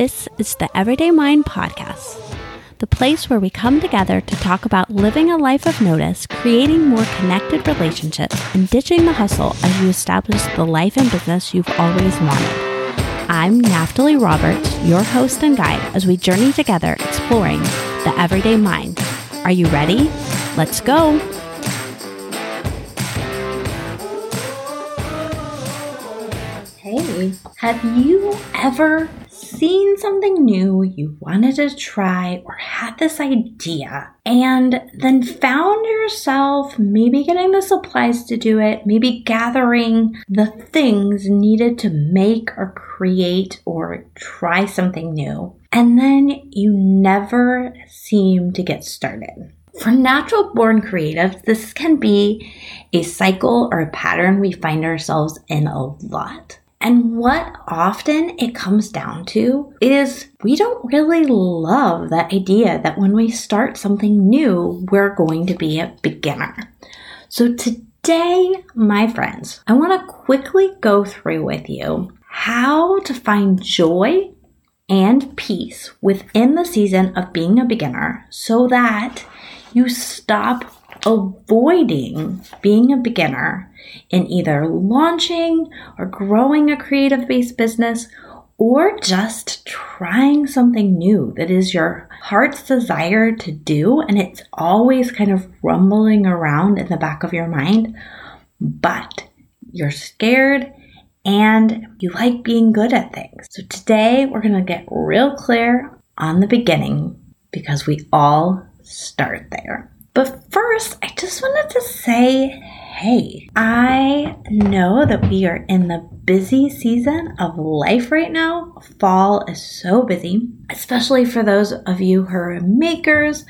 This is the Everyday Mind Podcast, the place where we come together to talk about living a life of notice, creating more connected relationships, and ditching the hustle as you establish the life and business you've always wanted. I'm Naftali Roberts, your host and guide, as we journey together exploring the Everyday Mind. Are you ready? Let's go! Hey, have you ever seen something new you wanted to try or had this idea and then found yourself maybe getting the supplies to do it, maybe gathering the things needed to make or create or try something new, and then you never seem to get started? For natural born creatives, this can be a cycle or a pattern we find ourselves in a lot. And what often it comes down to is we don't really love that idea that when we start something new, we're going to be a beginner. So today, my friends, I want to quickly go through with you how to find joy and peace within the season of being a beginner so that you stop avoiding being a beginner in either launching or growing a creative based business or just trying something new that is your heart's desire to do and it's always kind of rumbling around in the back of your mind, but you're scared and you like being good at things. So today we're going to get real clear on the beginning because we all start there. But first, I just wanted to say hey, I know that we are in the busy season of life right now. Fall is so busy, especially for those of you who are makers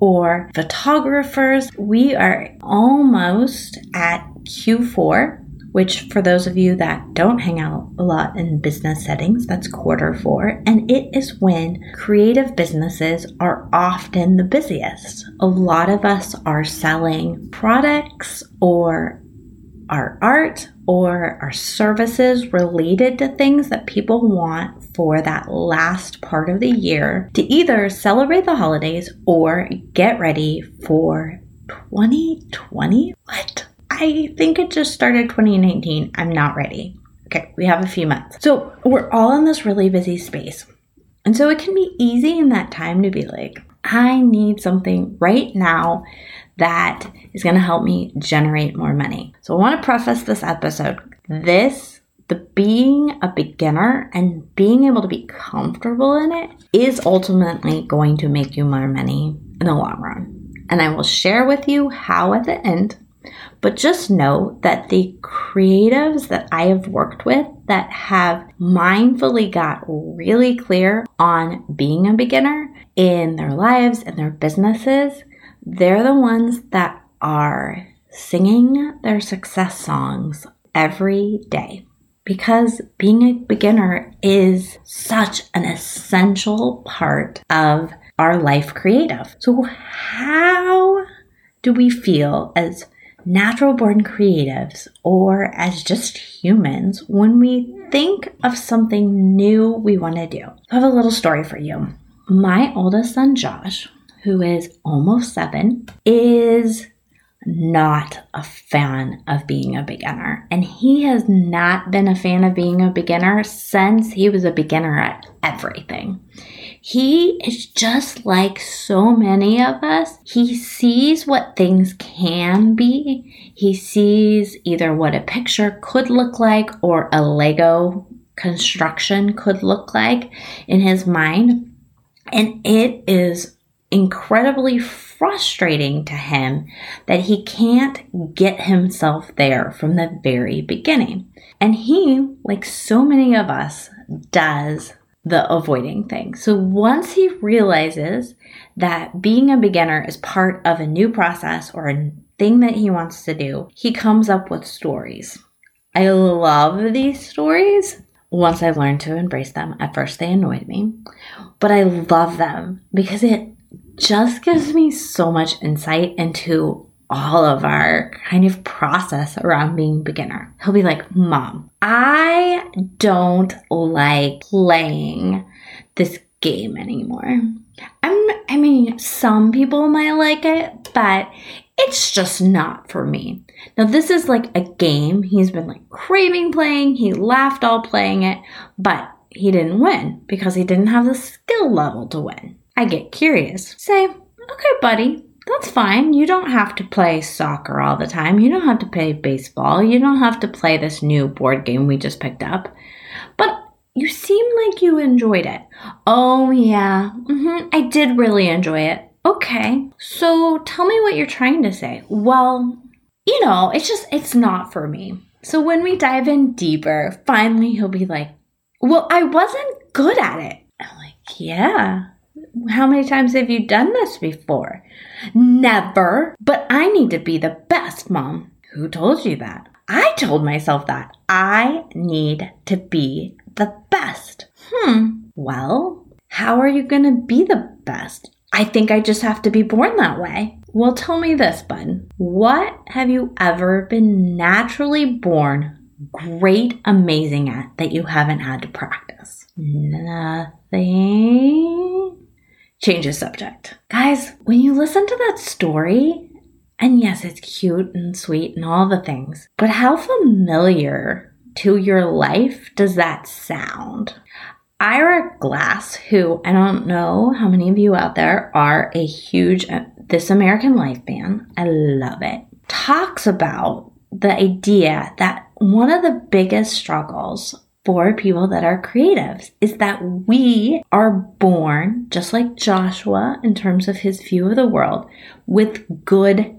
or photographers. We are almost at Q4 which for those of you that don't hang out a lot in business settings, that's quarter four. And it is when creative businesses are often the busiest. A lot of us are selling products or our art or our services related to things that people want for that last part of the year to either celebrate the holidays or get ready for 2020. What? I think it just started 2019. I'm not ready. Okay, we have a few months. So we're all in this really busy space. And so it can be easy in that time to be like, I need something right now that is going to help me generate more money. So I want to preface this episode. This, the being a beginner and being able to be comfortable in it is ultimately going to make you more money in the long run. And I will share with you how at the end but just know that the creatives that I have worked with that have mindfully got really clear on being a beginner in their lives and their businesses, they're the ones that are singing their success songs every day. Because being a beginner is such an essential part of our life creative. So, how do we feel as natural born creatives or as just humans when we think of something new we want to do. I have a little story for you. My oldest son, Josh, who is almost seven, is not a fan of being a beginner. And he has not been a fan of being a beginner since he was a beginner at everything. He is just like so many of us. He sees what things can be. He sees either what a picture could look like or a Lego construction could look like in his mind. And it is incredibly frustrating to him that he can't get himself there from the very beginning. And he, like so many of us, does the avoiding thing. So once he realizes that being a beginner is part of a new process or a thing that he wants to do, he comes up with stories. I love these stories once I learned to embrace them. At first, they annoyed me, but I love them because it just gives me so much insight into all of our kind of process around being beginner. He'll be like, Mom, I don't like playing this game anymore. I'm, I mean, some people might like it, but it's just not for me. Now, this is like a game he's been like craving playing. He laughed all playing it, but he didn't win because he didn't have the skill level to win. I get curious. Say, okay, buddy, that's fine. You don't have to play soccer all the time. You don't have to play baseball. You don't have to play this new board game we just picked up. But you seem like you enjoyed it. Oh, yeah. Mm-hmm. I did really enjoy it. Okay. So tell me what you're trying to say. Well, you know, it's just, it's not for me. So when we dive in deeper, finally he'll be like, well, I wasn't good at it. I'm like, yeah. How many times have you done this before? Never. But I need to be the best, Mom. Who told you that? I told myself that. I need to be the best. Hmm. Well, how are you going to be the best? I think I just have to be born that way. Well, tell me this, bud. What have you ever been naturally born great, amazing at that you haven't had to practice? Nothing. Change the subject. Guys, when you listen to that story, and yes, it's cute and sweet and all the things, but how familiar to your life does that sound? Ira Glass, who I don't know how many of you out there are a huge uh, This American Life fan, I love it, talks about the idea that one of the biggest struggles for people that are creatives is that we are born, just like Joshua in terms of his view of the world, with good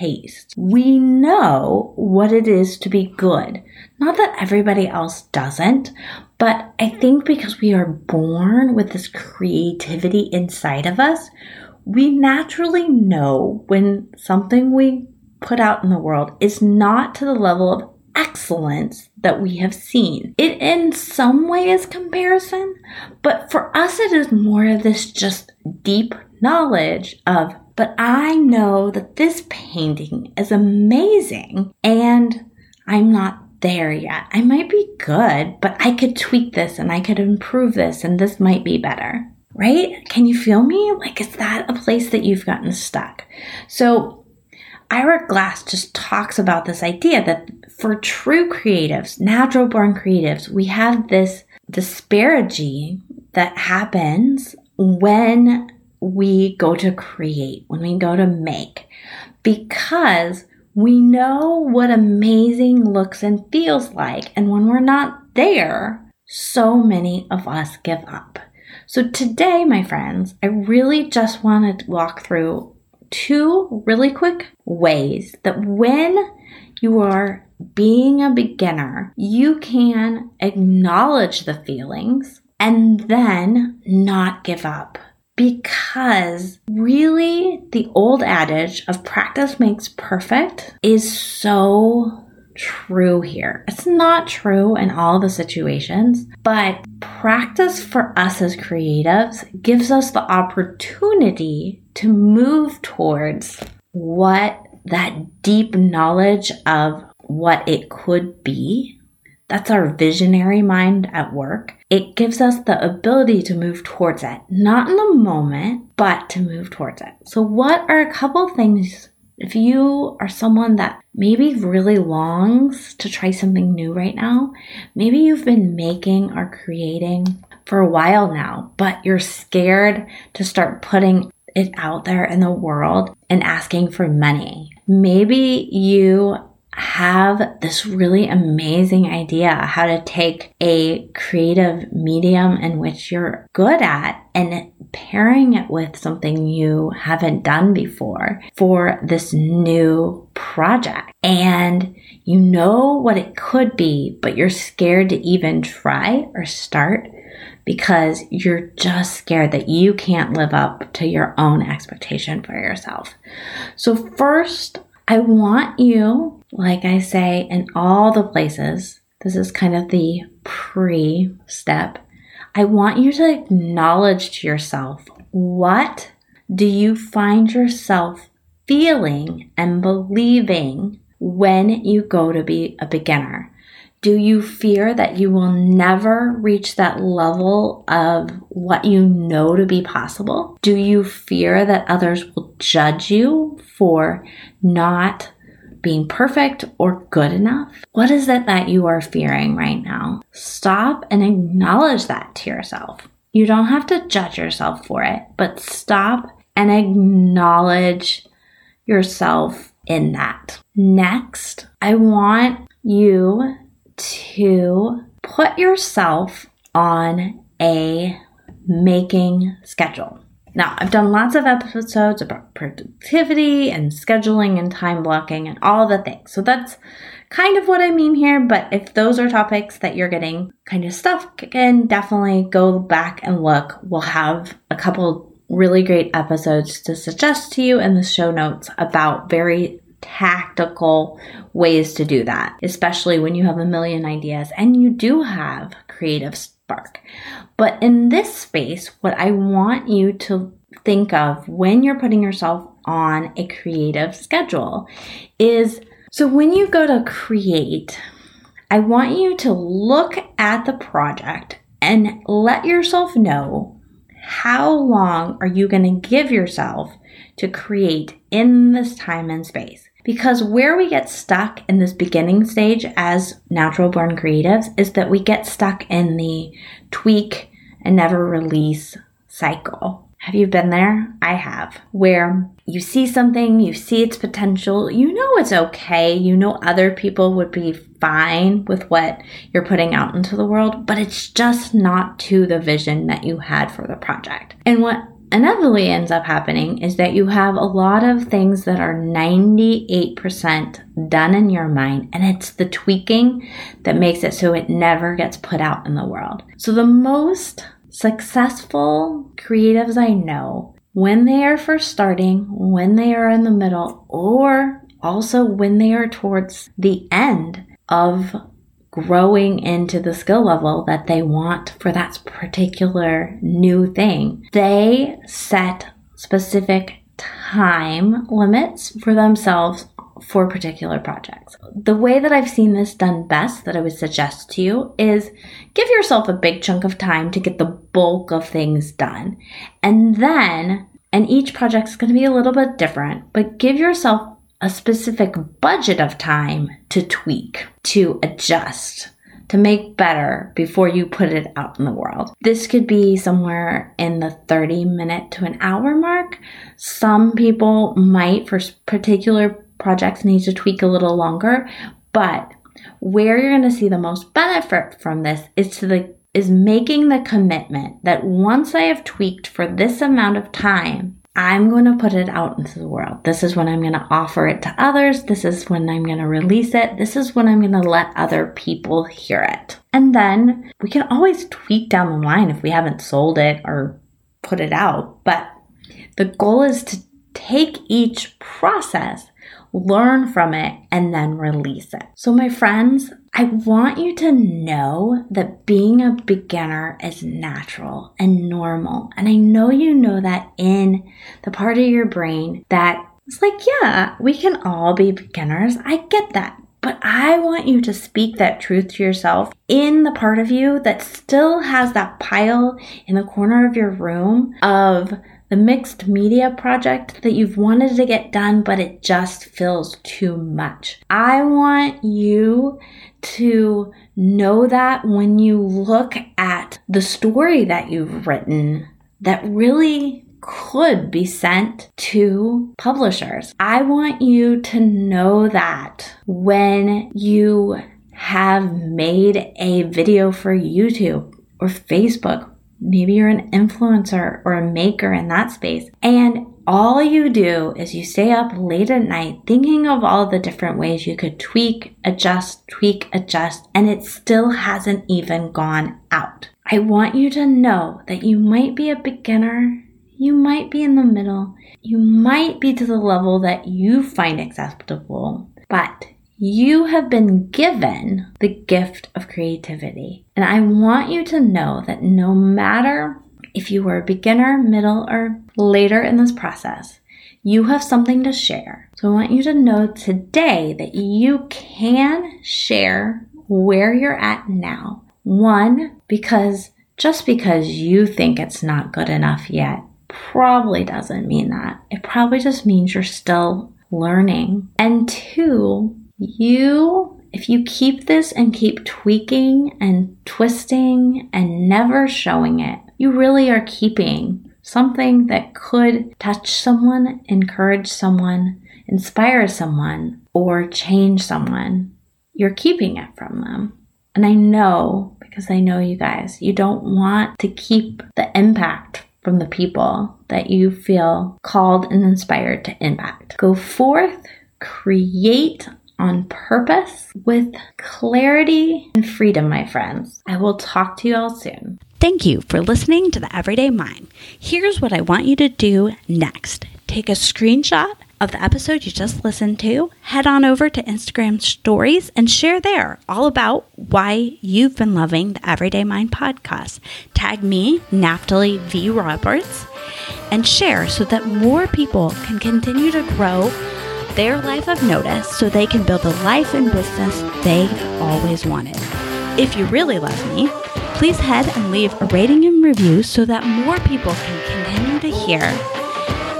taste. We know what it is to be good. Not that everybody else doesn't, but I think because we are born with this creativity inside of us, we naturally know when something we put out in the world is not to the level of excellence that we have seen. It in some way is comparison, but for us it is more of this just deep knowledge of, but I know that this painting is amazing and I'm not there yet. I might be good, but I could tweak this and I could improve this and this might be better. Right? Can you feel me? Like, is that a place that you've gotten stuck? So, Ira Glass just talks about this idea that for true creatives, natural born creatives, we have this disparity that happens when we go to create, when we go to make, because we know what amazing looks and feels like. And when we're not there, so many of us give up. So today, my friends, I really just want to walk through two really quick ways that when you are being a beginner, you can acknowledge the feelings and then not give up because really the old adage of practice makes perfect is so true here. It's not true in all the situations, but practice for us as creatives gives us the opportunity to move towards what that deep knowledge of what it could be that's our visionary mind at work. It gives us the ability to move towards it, not in the moment, but to move towards it. So, what are a couple things if you are someone that maybe really longs to try something new right now, maybe you've been making or creating for a while now, but you're scared to start putting it out there in the world and asking for money. Maybe you have this really amazing idea how to take a creative medium in which you're good at and pairing it with something you haven't done before for this new project. And you know what it could be, but you're scared to even try or start because you're just scared that you can't live up to your own expectation for yourself. So first, I want you, like I say in all the places, this is kind of the pre step. I want you to acknowledge to yourself what do you find yourself feeling and believing when you go to be a beginner? Do you fear that you will never reach that level of what you know to be possible? Do you fear that others will judge you for not being perfect or good enough? What is it that you are fearing right now? Stop and acknowledge that to yourself. You don't have to judge yourself for it, but stop and acknowledge yourself in that. Next, I want you to put yourself on a making schedule. Now, I've done lots of episodes about productivity and scheduling and time blocking and all the things. So that's kind of what I mean here. But if those are topics that you're getting kind of stuck in, definitely go back and look. We'll have a couple really great episodes to suggest to you in the show notes about very tactical ways to do that, especially when you have a million ideas and you do have creative spark. But in this space, what I want you to think of when you're putting yourself on a creative schedule is so when you go to create, I want you to look at the project and let yourself know how long are you going to give yourself to create in this time and space. Because where we get stuck in this beginning stage as natural born creatives is that we get stuck in the tweak and never release cycle. Have you been there? I have. Where you see something, you see its potential, you know it's okay, you know other people would be fine with what you're putting out into the world, but it's just not to the vision that you had for the project. And what inevitably ends up happening is that you have a lot of things that are 98% done in your mind, and it's the tweaking that makes it so it never gets put out in the world. So, the most successful creatives I know, when they are first starting, when they are in the middle, or also when they are towards the end of growing into the skill level that they want for that particular new thing. They set specific time limits for themselves for particular projects. The way that I've seen this done best that I would suggest to you is give yourself a big chunk of time to get the bulk of things done. And then, and each project is going to be a little bit different, but give yourself a specific budget of time to tweak, to adjust, to make better before you put it out in the world. This could be somewhere in the 30 minute to an hour mark. Some people might, for particular projects, need to tweak a little longer, but where you're going to see the most benefit from this is to the is making the commitment that once I have tweaked for this amount of time, I'm going to put it out into the world. This is when I'm going to offer it to others. This is when I'm going to release it. This is when I'm going to let other people hear it. And then we can always tweak down the line if we haven't sold it or put it out. But the goal is to take each process learn from it, and then release it. So, my friends, I want you to know that being a beginner is natural and normal. And I know you know that in the part of your brain that it's like, yeah, we can all be beginners. I get that. But I want you to speak that truth to yourself in the part of you that still has that pile in the corner of your room of the mixed media project that you've wanted to get done, but it just feels too much. I want you to know that when you look at the story that you've written that really could be sent to publishers. I want you to know that when you have made a video for YouTube or Facebook Maybe you're an influencer or a maker in that space. And all you do is you stay up late at night thinking of all the different ways you could tweak, adjust, tweak, adjust, and it still hasn't even gone out. I want you to know that you might be a beginner, you might be in the middle, you might be to the level that you find acceptable, but you have been given the gift of creativity. And I want you to know that no matter if you were a beginner, middle, or later in this process, you have something to share. So I want you to know today that you can share where you're at now. One, because just because you think it's not good enough yet probably doesn't mean that. It probably just means you're still learning. And two, you, if you keep this and keep tweaking and twisting and never showing it, you really are keeping something that could touch someone, encourage someone, inspire someone, or change someone. You're keeping it from them. And I know, because I know you guys, you don't want to keep the impact from the people that you feel called and inspired to impact. Go forth, create on purpose with clarity and freedom, my friends. I will talk to you all soon. Thank you for listening to the Everyday Mind. Here's what I want you to do next take a screenshot of the episode you just listened to, head on over to Instagram stories and share there all about why you've been loving the Everyday Mind podcast. Tag me, Naftali V. Roberts, and share so that more people can continue to grow their life of notice so they can build a life and business they've always wanted. If you really love me, please head and leave a rating and review so that more people can continue to hear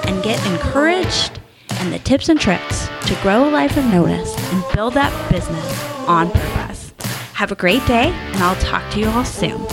and get encouraged and the tips and tricks to grow a life of notice and build that business on purpose. Have a great day, and I'll talk to you all soon.